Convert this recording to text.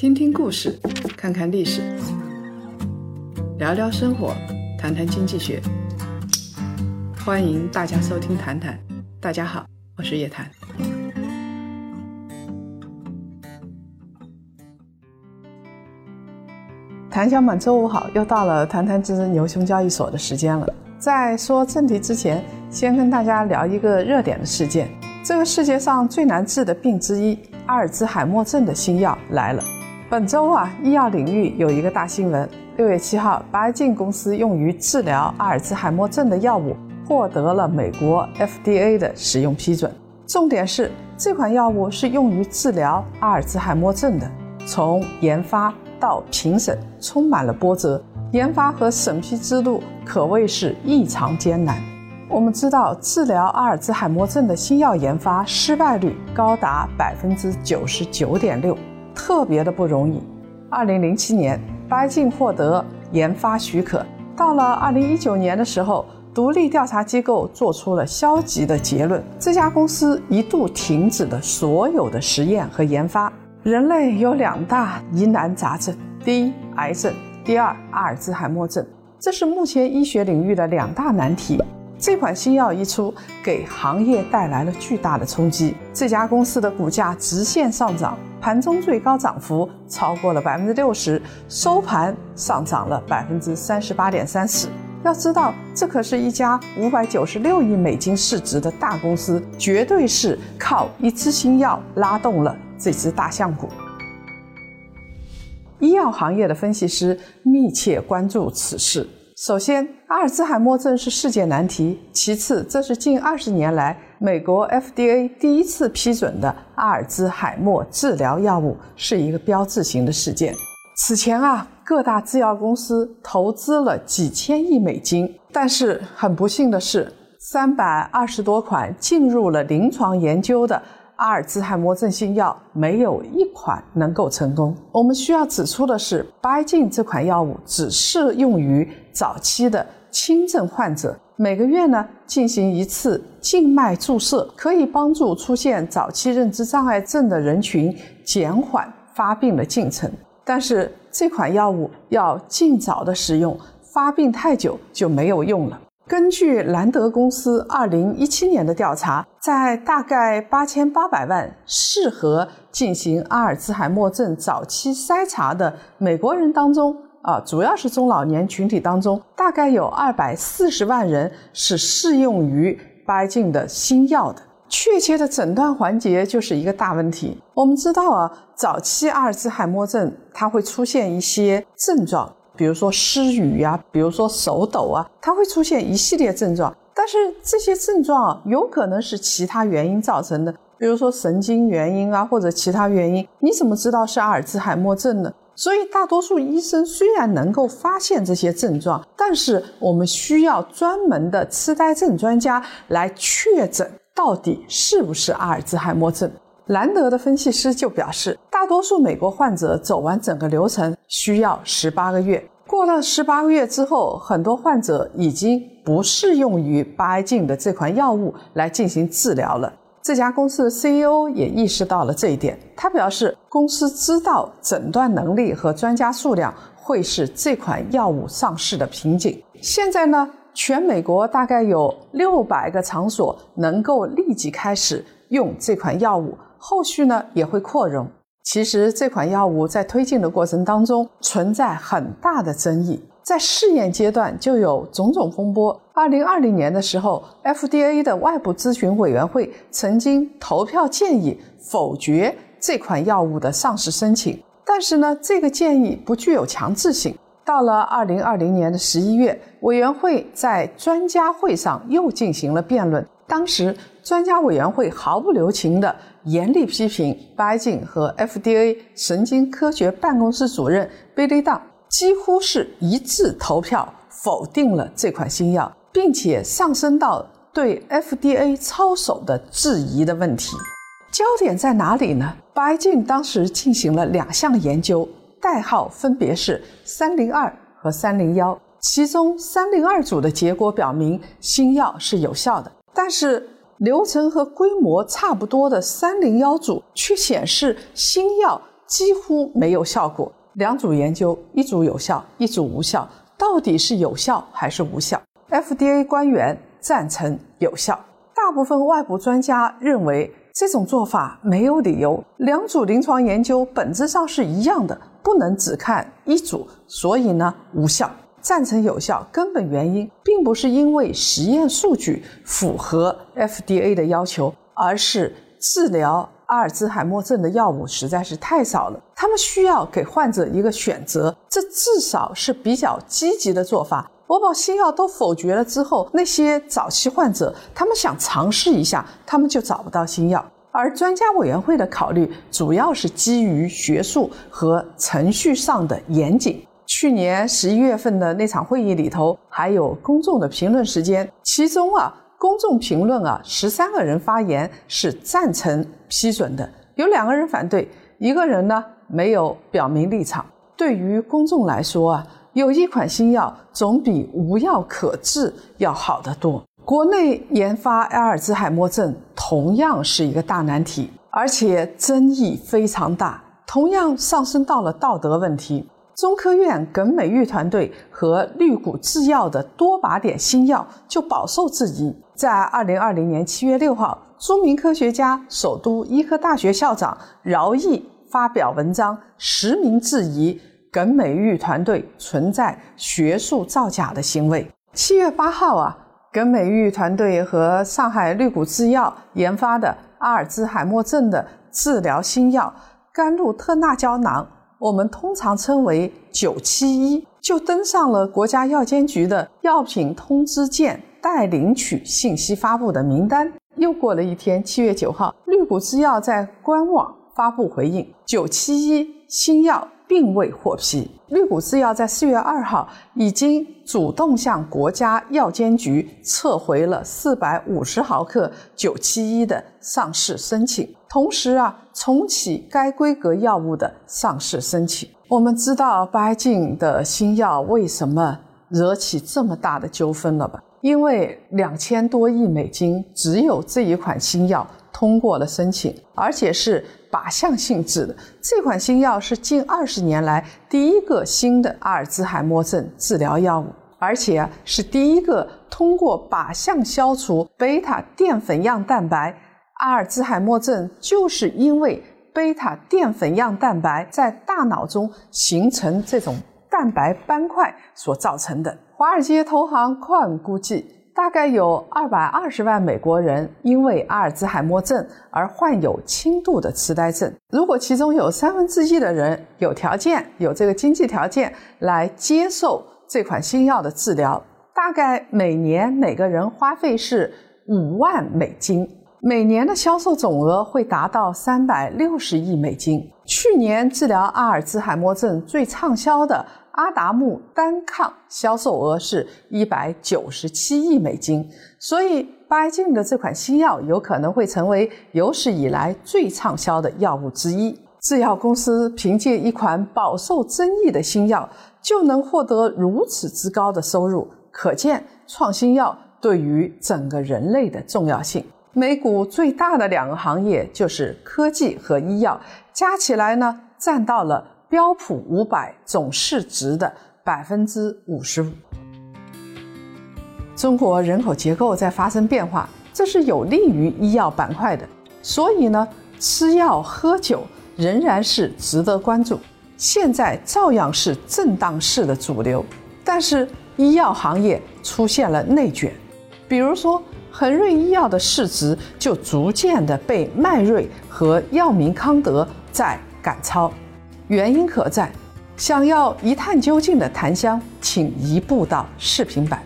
听听故事，看看历史，聊聊生活，谈谈经济学。欢迎大家收听《谈谈》，大家好，我是叶檀。谭小满，周五好，又到了谈谈之牛熊交易所的时间了。在说正题之前，先跟大家聊一个热点的事件。这个世界上最难治的病之一——阿尔兹海默症的新药来了。本周啊，医药领域有一个大新闻：六月七号，白金公司用于治疗阿尔兹海默症的药物获得了美国 FDA 的使用批准。重点是，这款药物是用于治疗阿尔兹海默症的。从研发到评审，充满了波折，研发和审批之路可谓是异常艰难。我们知道，治疗阿尔兹海默症的新药研发失败率高达百分之九十九点六，特别的不容易。二零零七年，白金获得研发许可，到了二零一九年的时候，独立调查机构做出了消极的结论，这家公司一度停止了所有的实验和研发。人类有两大疑难杂症：第一，癌症；第二，阿尔兹海默症。这是目前医学领域的两大难题。这款新药一出，给行业带来了巨大的冲击。这家公司的股价直线上涨，盘中最高涨幅超过了百分之六十，收盘上涨了百分之三十八点三四。要知道，这可是一家五百九十六亿美金市值的大公司，绝对是靠一支新药拉动了这只大象股。医药行业的分析师密切关注此事。首先，阿尔兹海默症是世界难题。其次，这是近二十年来美国 FDA 第一次批准的阿尔兹海默治疗药物，是一个标志性的事件。此前啊，各大制药公司投资了几千亿美金，但是很不幸的是，三百二十多款进入了临床研究的。阿尔兹海默症新药没有一款能够成功。我们需要指出的是，白金这款药物只适用于早期的轻症患者，每个月呢进行一次静脉注射，可以帮助出现早期认知障碍症的人群减缓发病的进程。但是这款药物要尽早的使用，发病太久就没有用了。根据兰德公司二零一七年的调查，在大概八千八百万适合进行阿尔兹海默症早期筛查的美国人当中，啊，主要是中老年群体当中，大概有二百四十万人是适用于白金的新药的。确切的诊断环节就是一个大问题。我们知道啊，早期阿尔兹海默症它会出现一些症状。比如说失语呀，比如说手抖啊，它会出现一系列症状。但是这些症状有可能是其他原因造成的，比如说神经原因啊，或者其他原因。你怎么知道是阿尔兹海默症呢？所以大多数医生虽然能够发现这些症状，但是我们需要专门的痴呆症专家来确诊到底是不是阿尔兹海默症。兰德的分析师就表示，大多数美国患者走完整个流程需要十八个月。过了十八个月之后，很多患者已经不适用于巴金的这款药物来进行治疗了。这家公司的 CEO 也意识到了这一点，他表示，公司知道诊断能力和专家数量会是这款药物上市的瓶颈。现在呢，全美国大概有六百个场所能够立即开始用这款药物。后续呢也会扩容。其实这款药物在推进的过程当中存在很大的争议，在试验阶段就有种种风波。二零二零年的时候，FDA 的外部咨询委员会曾经投票建议否决这款药物的上市申请，但是呢，这个建议不具有强制性。到了二零二零年的十一月，委员会在专家会上又进行了辩论。当时，专家委员会毫不留情地严厉批评白金和 FDA 神经科学办公室主任 Billy Dunn，几乎是一致投票否定了这款新药，并且上升到对 FDA 操守的质疑的问题。焦点在哪里呢？白金当时进行了两项研究，代号分别是三零二和三零幺，其中三零二组的结果表明新药是有效的。但是流程和规模差不多的三零幺组却显示新药几乎没有效果。两组研究，一组有效，一组无效，到底是有效还是无效？FDA 官员赞成有效，大部分外部专家认为这种做法没有理由。两组临床研究本质上是一样的，不能只看一组，所以呢无效。赞成有效，根本原因并不是因为实验数据符合 FDA 的要求，而是治疗阿尔兹海默症的药物实在是太少了。他们需要给患者一个选择，这至少是比较积极的做法。我把新药都否决了之后，那些早期患者他们想尝试一下，他们就找不到新药。而专家委员会的考虑主要是基于学术和程序上的严谨。去年十一月份的那场会议里头，还有公众的评论时间，其中啊，公众评论啊，十三个人发言是赞成批准的，有两个人反对，一个人呢没有表明立场。对于公众来说啊，有一款新药总比无药可治要好得多。国内研发阿尔兹海默症同样是一个大难题，而且争议非常大，同样上升到了道德问题。中科院耿美玉团队和绿谷制药的多靶点新药就饱受质疑。在二零二零年七月六号，著名科学家、首都医科大学校长饶毅发表文章，实名质疑耿美玉团队存在学术造假的行为。七月八号啊，耿美玉团队和上海绿谷制药研发的阿尔兹海默症的治疗新药甘露特钠胶囊。我们通常称为九七一，就登上了国家药监局的药品通知件待领取信息发布的名单。又过了一天，七月九号，绿谷制药在官网发布回应：九七一新药并未获批。绿谷制药在四月二号已经主动向国家药监局撤回了四百五十毫克九七一的上市申请。同时啊，重启该规格药物的上市申请。我们知道白净的新药为什么惹起这么大的纠纷了吧？因为两千多亿美金只有这一款新药通过了申请，而且是靶向性质的。这款新药是近二十年来第一个新的阿尔兹海默症治疗药物，而且啊是第一个通过靶向消除贝塔淀粉样蛋白。阿尔兹海默症就是因为贝塔淀粉样蛋白在大脑中形成这种蛋白斑块所造成的。华尔街投行矿估计，大概有二百二十万美国人因为阿尔兹海默症而患有轻度的痴呆症。如果其中有三分之一的人有条件、有这个经济条件来接受这款新药的治疗，大概每年每个人花费是五万美金。每年的销售总额会达到三百六十亿美金。去年治疗阿尔兹海默症最畅销的阿达木单抗销售额是一百九十七亿美金，所以拜金的这款新药有可能会成为有史以来最畅销的药物之一。制药公司凭借一款饱受争议的新药就能获得如此之高的收入，可见创新药对于整个人类的重要性。美股最大的两个行业就是科技和医药，加起来呢占到了标普五百总市值的百分之五十五。中国人口结构在发生变化，这是有利于医药板块的，所以呢，吃药喝酒仍然是值得关注，现在照样是震荡式的主流。但是医药行业出现了内卷，比如说。恒瑞医药的市值就逐渐的被迈瑞和药明康德在赶超，原因何在。想要一探究竟的檀香，请移步到视频版。